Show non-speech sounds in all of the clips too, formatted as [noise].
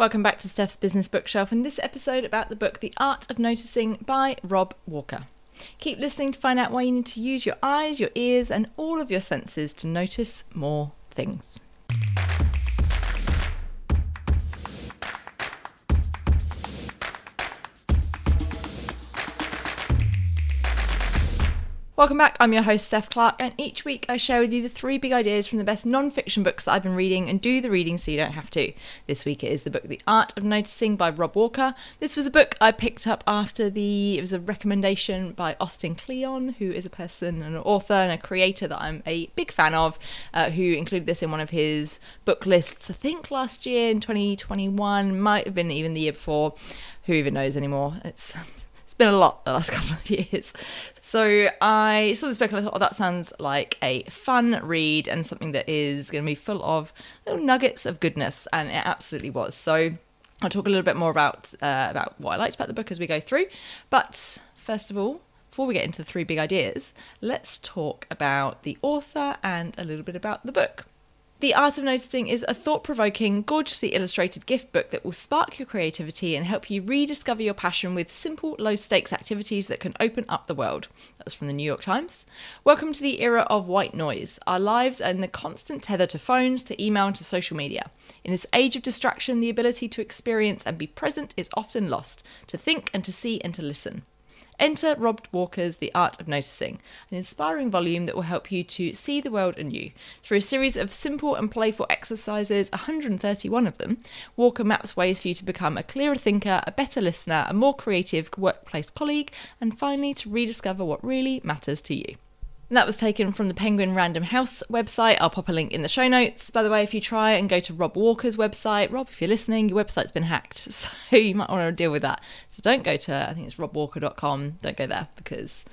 Welcome back to Steph's Business Bookshelf and this episode about the book The Art of Noticing by Rob Walker. Keep listening to find out why you need to use your eyes, your ears, and all of your senses to notice more things. Welcome back. I'm your host, Steph Clarke, and each week I share with you the three big ideas from the best non fiction books that I've been reading and do the reading so you don't have to. This week it is the book The Art of Noticing by Rob Walker. This was a book I picked up after the, it was a recommendation by Austin Kleon, who is a person, an author, and a creator that I'm a big fan of, uh, who included this in one of his book lists, I think last year in 2021, might have been even the year before. Who even knows anymore? It's been a lot the last [laughs] couple of years. So I saw this book and I thought, oh, that sounds like a fun read and something that is going to be full of little nuggets of goodness, and it absolutely was. So I'll talk a little bit more about uh, about what I liked about the book as we go through. But first of all, before we get into the three big ideas, let's talk about the author and a little bit about the book. The Art of Noticing is a thought provoking, gorgeously illustrated gift book that will spark your creativity and help you rediscover your passion with simple, low stakes activities that can open up the world. That's from the New York Times. Welcome to the era of white noise. Our lives are in the constant tether to phones, to email, and to social media. In this age of distraction, the ability to experience and be present is often lost, to think and to see and to listen. Enter Rob Walker's The Art of Noticing, an inspiring volume that will help you to see the world anew. Through a series of simple and playful exercises, 131 of them, Walker maps ways for you to become a clearer thinker, a better listener, a more creative workplace colleague, and finally to rediscover what really matters to you. And that was taken from the Penguin Random House website. I'll pop a link in the show notes. By the way, if you try and go to Rob Walker's website, Rob, if you're listening, your website's been hacked. [laughs] So you might want to deal with that. So don't go to, I think it's robwalker.com. Don't go there because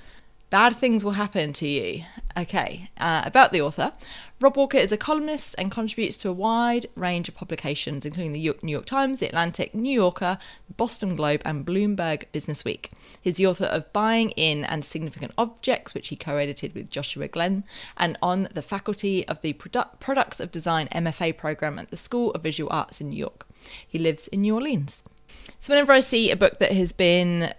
bad things will happen to you. Okay, uh, about the author. Rob Walker is a columnist and contributes to a wide range of publications, including the New York Times, The Atlantic, New Yorker, Boston Globe, and Bloomberg Business Week. He's the author of Buying In and Significant Objects, which he co edited with Joshua Glenn, and on the faculty of the Produ- Products of Design MFA program at the School of Visual Arts in New York. He lives in New Orleans. So, whenever I see a book that has been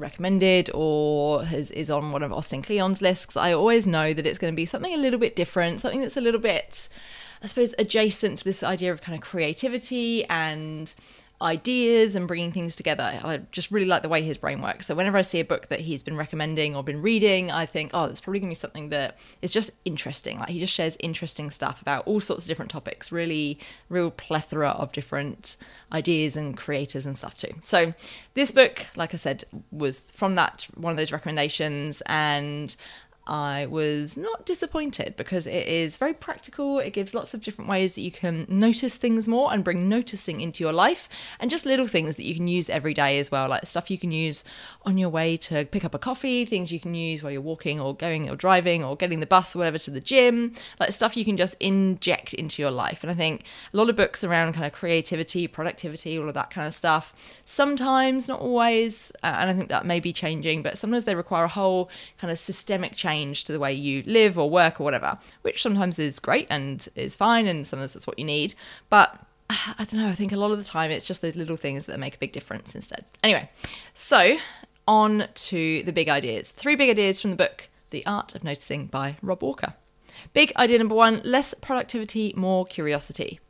recommended or has, is on one of Austin Kleon's lists, I always know that it's going to be something a little bit different, something that's a little bit, I suppose, adjacent to this idea of kind of creativity and ideas and bringing things together. I just really like the way his brain works. So whenever I see a book that he's been recommending or been reading, I think, oh, it's probably going to be something that is just interesting. Like he just shares interesting stuff about all sorts of different topics. Really, real plethora of different ideas and creators and stuff too. So this book, like I said, was from that one of those recommendations, and I was not disappointed because it is very practical. It gives lots of different ways that you can notice things more and bring noticing into your life, and just little things that you can use every day as well, like stuff you can use on your way to pick up a coffee, things you can use while you're walking or going or driving or getting the bus or whatever to the gym, like stuff you can just inject into your life. And I think a lot of books around kind of creativity, productivity, all of that kind of stuff, sometimes, not always, and I think that may be changing, but sometimes they require a whole kind of systemic change change to the way you live or work or whatever, which sometimes is great and is fine, and sometimes that's what you need. But [sighs] I don't know, I think a lot of the time it's just those little things that make a big difference instead. Anyway, so on to the big ideas. Three big ideas from the book The Art of Noticing by Rob Walker. Big idea number one less productivity, more curiosity.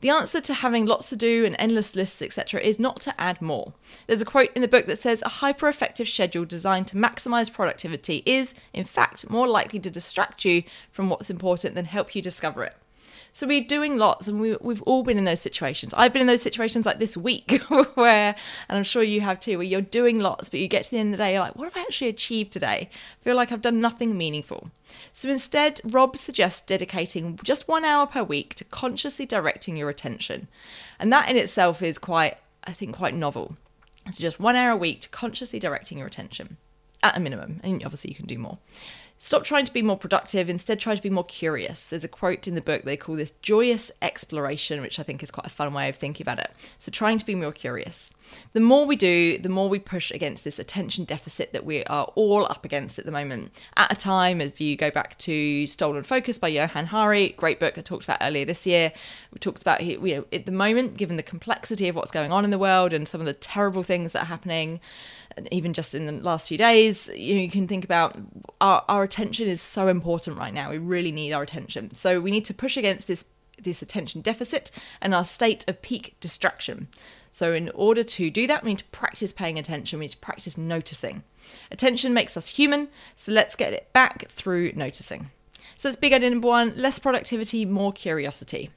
The answer to having lots to do and endless lists, etc., is not to add more. There's a quote in the book that says a hyper effective schedule designed to maximize productivity is, in fact, more likely to distract you from what's important than help you discover it. So we're doing lots, and we, we've all been in those situations. I've been in those situations like this week, [laughs] where, and I'm sure you have too, where you're doing lots, but you get to the end of the day, you're like, what have I actually achieved today? I feel like I've done nothing meaningful. So instead, Rob suggests dedicating just one hour per week to consciously directing your attention. And that in itself is quite, I think, quite novel. So just one hour a week to consciously directing your attention at a minimum. And obviously, you can do more. Stop trying to be more productive, instead, try to be more curious. There's a quote in the book they call this joyous exploration, which I think is quite a fun way of thinking about it. So, trying to be more curious. The more we do, the more we push against this attention deficit that we are all up against at the moment. At a time, if you go back to Stolen Focus by Johann Hari, great book I talked about earlier this year, we talked about, you know, at the moment, given the complexity of what's going on in the world and some of the terrible things that are happening, even just in the last few days, you, know, you can think about our, our attention is so important right now. We really need our attention. So we need to push against this this attention deficit and our state of peak distraction. So, in order to do that, we need to practice paying attention, we need to practice noticing. Attention makes us human, so let's get it back through noticing. So, that's big idea number one less productivity, more curiosity.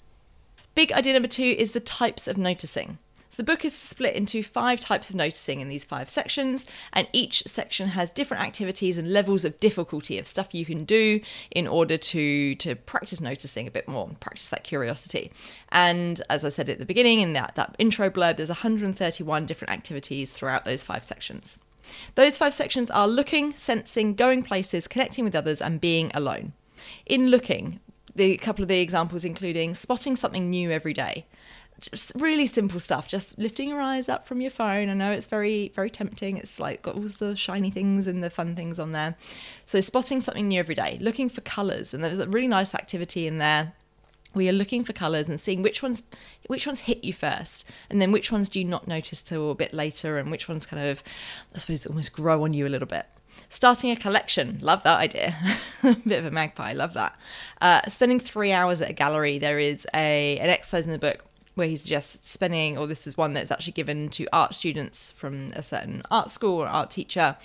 Big idea number two is the types of noticing the book is split into five types of noticing in these five sections, and each section has different activities and levels of difficulty of stuff you can do in order to to practice noticing a bit more, practice that curiosity. And as I said at the beginning in that, that intro blurb, there's 131 different activities throughout those five sections. Those five sections are looking, sensing, going places, connecting with others, and being alone. In looking, the couple of the examples including spotting something new every day just really simple stuff just lifting your eyes up from your phone. I know it's very very tempting. It's like got all the shiny things and the fun things on there. So spotting something new every day looking for colors and there's a really nice activity in there we are looking for colors and seeing which ones which ones hit you first. And then which ones do you not notice till a bit later and which ones kind of i suppose almost grow on you a little bit. Starting a collection. Love that idea. [laughs] Bit of a magpie. Love that. Uh, spending three hours at a gallery. There is a an exercise in the book where he suggests spending, or this is one that's actually given to art students from a certain art school or art teacher,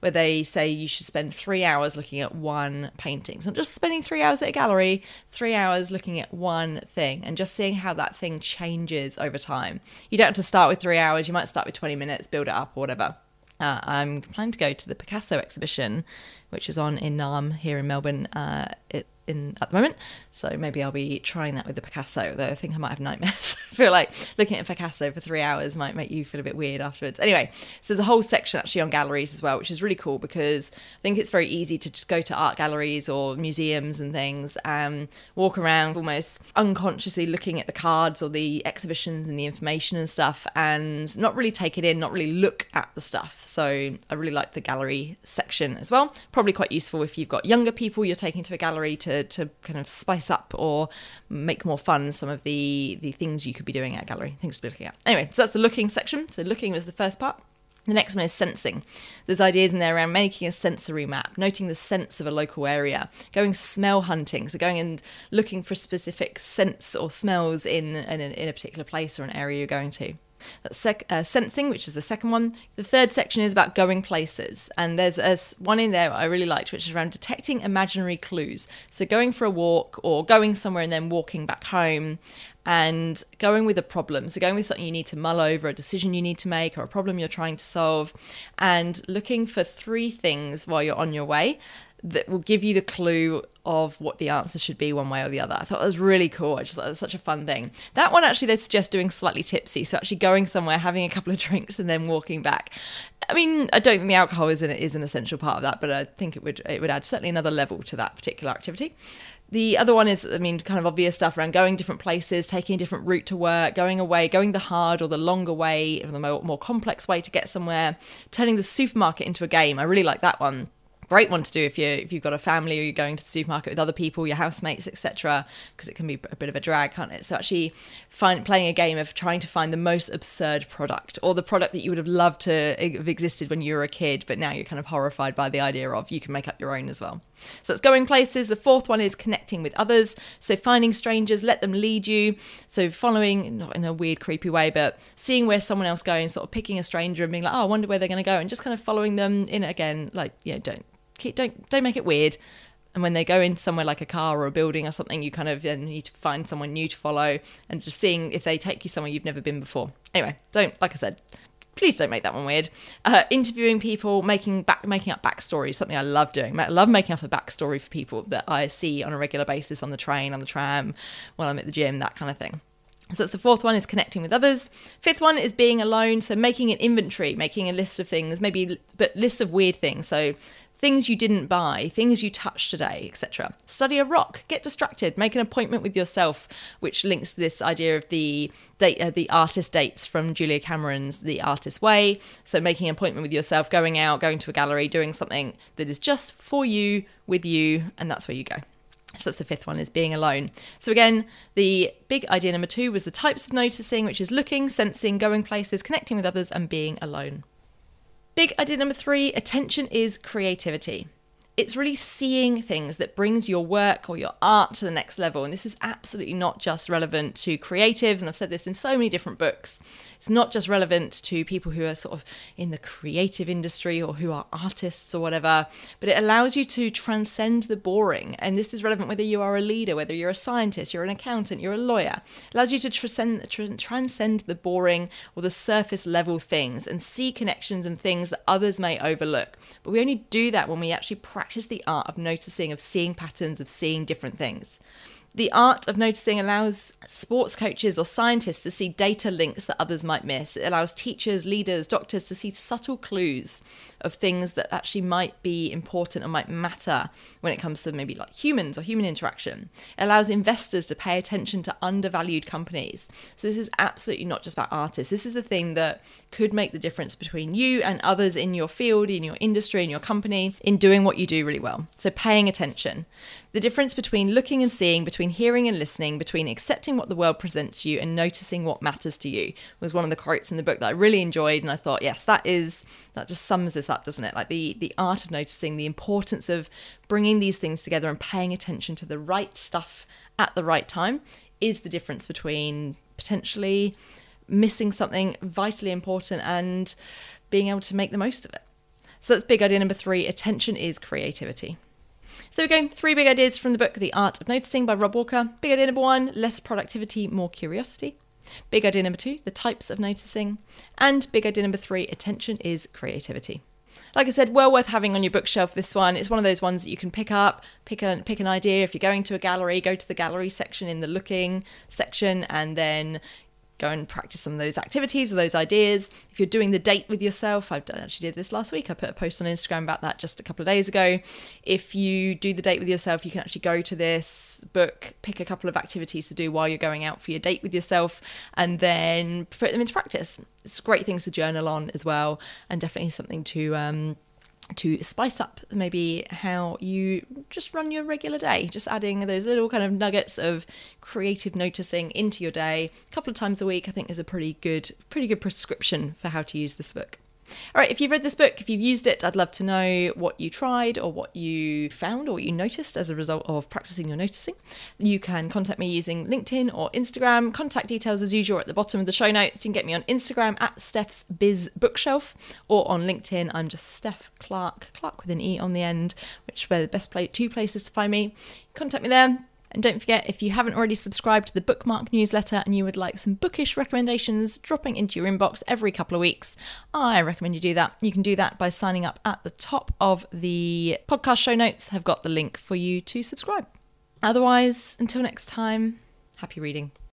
where they say you should spend three hours looking at one painting. So not just spending three hours at a gallery, three hours looking at one thing and just seeing how that thing changes over time. You don't have to start with three hours, you might start with 20 minutes, build it up or whatever. Uh, I'm planning to go to the Picasso exhibition, which is on in Naarm here in Melbourne. Uh, it, in at the moment. So maybe I'll be trying that with the Picasso, though I think I might have nightmares. [laughs] I feel like looking at Picasso for three hours might make you feel a bit weird afterwards. Anyway, so there's a whole section actually on galleries as well, which is really cool because I think it's very easy to just go to art galleries or museums and things and walk around almost unconsciously looking at the cards or the exhibitions and the information and stuff and not really take it in, not really look at the stuff. So I really like the gallery section as well. Probably quite useful if you've got younger people you're taking to a gallery to to, kind of spice up or make more fun some of the the things you could be doing at a gallery, things to be looking at. Anyway, so that's the looking section. So looking was the first part. The next one is sensing. There's ideas in there around making a sensory map, noting the sense of a local area, going smell hunting, so going and looking for specific scents or smells in, in, in a particular place or an area you're going to. Sec- uh, sensing, which is the second one. The third section is about going places, and there's a, one in there I really liked, which is around detecting imaginary clues. So going for a walk or going somewhere and then walking back home, and going with a problem. So, going with something you need to mull over, a decision you need to make, or a problem you're trying to solve, and looking for three things while you're on your way that will give you the clue of what the answer should be one way or the other. I thought it was really cool. I just thought it was such a fun thing. That one actually they suggest doing slightly tipsy, so actually going somewhere, having a couple of [laughs] drinks, and then walking back. I mean, I don't think the alcohol is an, is an essential part of that, but I think it would it would add certainly another level to that particular activity. The other one is, I mean, kind of obvious stuff around going different places, taking a different route to work, going away, going the hard or the longer way, or the more, more complex way to get somewhere, turning the supermarket into a game. I really like that one great one to do if you if you've got a family or you're going to the supermarket with other people, your housemates, etc. Because it can be a bit of a drag, can't it? So actually, find playing a game of trying to find the most absurd product or the product that you would have loved to eh, have existed when you were a kid, but now you're kind of horrified by the idea of. You can make up your own as well. So it's going places. The fourth one is connecting with others. So finding strangers, let them lead you. So following, not in a weird, creepy way, but seeing where someone else going, sort of picking a stranger and being like, oh, I wonder where they're going to go, and just kind of following them in again, like you know, don't keep, don't don't make it weird. And when they go in somewhere like a car or a building or something, you kind of then need to find someone new to follow and just seeing if they take you somewhere you've never been before. Anyway, don't like I said, please don't make that one weird. Uh, interviewing people, making back, making up backstories, something I love doing. I love making up a backstory for people that I see on a regular basis on the train, on the tram, when I'm at the gym, that kind of thing. So that's the fourth one is connecting with others. Fifth one is being alone, so making an inventory, making a list of things, maybe but lists of weird things. So things you didn't buy, things you touched today, etc. Study a rock, get distracted, make an appointment with yourself, which links to this idea of the date, uh, the artist dates from Julia Cameron's The Artist Way. So making an appointment with yourself, going out, going to a gallery, doing something that is just for you, with you, and that's where you go. So that's the fifth one is being alone. So again, the big idea number two was the types of noticing, which is looking, sensing, going places, connecting with others, and being alone. Big idea number three attention is creativity. It's really seeing things that brings your work or your art to the next level. And this is absolutely not just relevant to creatives. And I've said this in so many different books. It's not just relevant to people who are sort of in the creative industry or who are artists or whatever, but it allows you to transcend the boring. And this is relevant whether you are a leader, whether you're a scientist, you're an accountant, you're a lawyer. It allows you to transcend, transcend the boring or the surface level things and see connections and things that others may overlook. But we only do that when we actually practice practice the art of noticing, of seeing patterns, of seeing different things. The art of noticing allows sports coaches or scientists to see data links that others might miss. It allows teachers, leaders, doctors to see subtle clues of things that actually might be important or might matter when it comes to maybe like humans or human interaction. It allows investors to pay attention to undervalued companies. So, this is absolutely not just about artists. This is the thing that could make the difference between you and others in your field, in your industry, in your company, in doing what you do really well. So, paying attention. The difference between looking and seeing, between hearing and listening, between accepting what the world presents you and noticing what matters to you was one of the quotes in the book that I really enjoyed. And I thought, yes, that is, that just sums this up, doesn't it? Like the, the art of noticing, the importance of bringing these things together and paying attention to the right stuff at the right time is the difference between potentially missing something vitally important and being able to make the most of it. So that's big idea number three attention is creativity. So we're going three big ideas from the book The Art of Noticing by Rob Walker. Big idea number one less productivity, more curiosity. Big idea number two the types of noticing. And big idea number three attention is creativity. Like I said, well worth having on your bookshelf. This one, it's one of those ones that you can pick up, pick a pick an idea. If you're going to a gallery, go to the gallery section in the looking section, and then go and practice some of those activities or those ideas. If you're doing the date with yourself, I actually did this last week. I put a post on Instagram about that just a couple of days ago. If you do the date with yourself, you can actually go to this book, pick a couple of activities to do while you're going out for your date with yourself, and then put them into practice. It's great things to journal on as well, and definitely something to um, to spice up maybe how you just run your regular day, just adding those little kind of nuggets of creative noticing into your day a couple of times a week, I think is a pretty good, pretty good prescription for how to use this book. All right, if you've read this book, if you've used it, I'd love to know what you tried or what you found or what you noticed as a result of practicing your noticing. You can contact me using LinkedIn or Instagram. Contact details, as usual, at the bottom of the show notes. You can get me on Instagram at Steph's Biz Bookshelf or on LinkedIn. I'm just Steph Clarke, Clark with an E on the end, which are the best play, two places to find me. Contact me there and don't forget, if you haven't already subscribed to the Bookmark newsletter and you would like some bookish recommendations dropping into your inbox every couple of weeks, I recommend you do that. You can do that by signing up at the top of the podcast show notes, have got the link for you to subscribe. Otherwise, until next time, happy reading.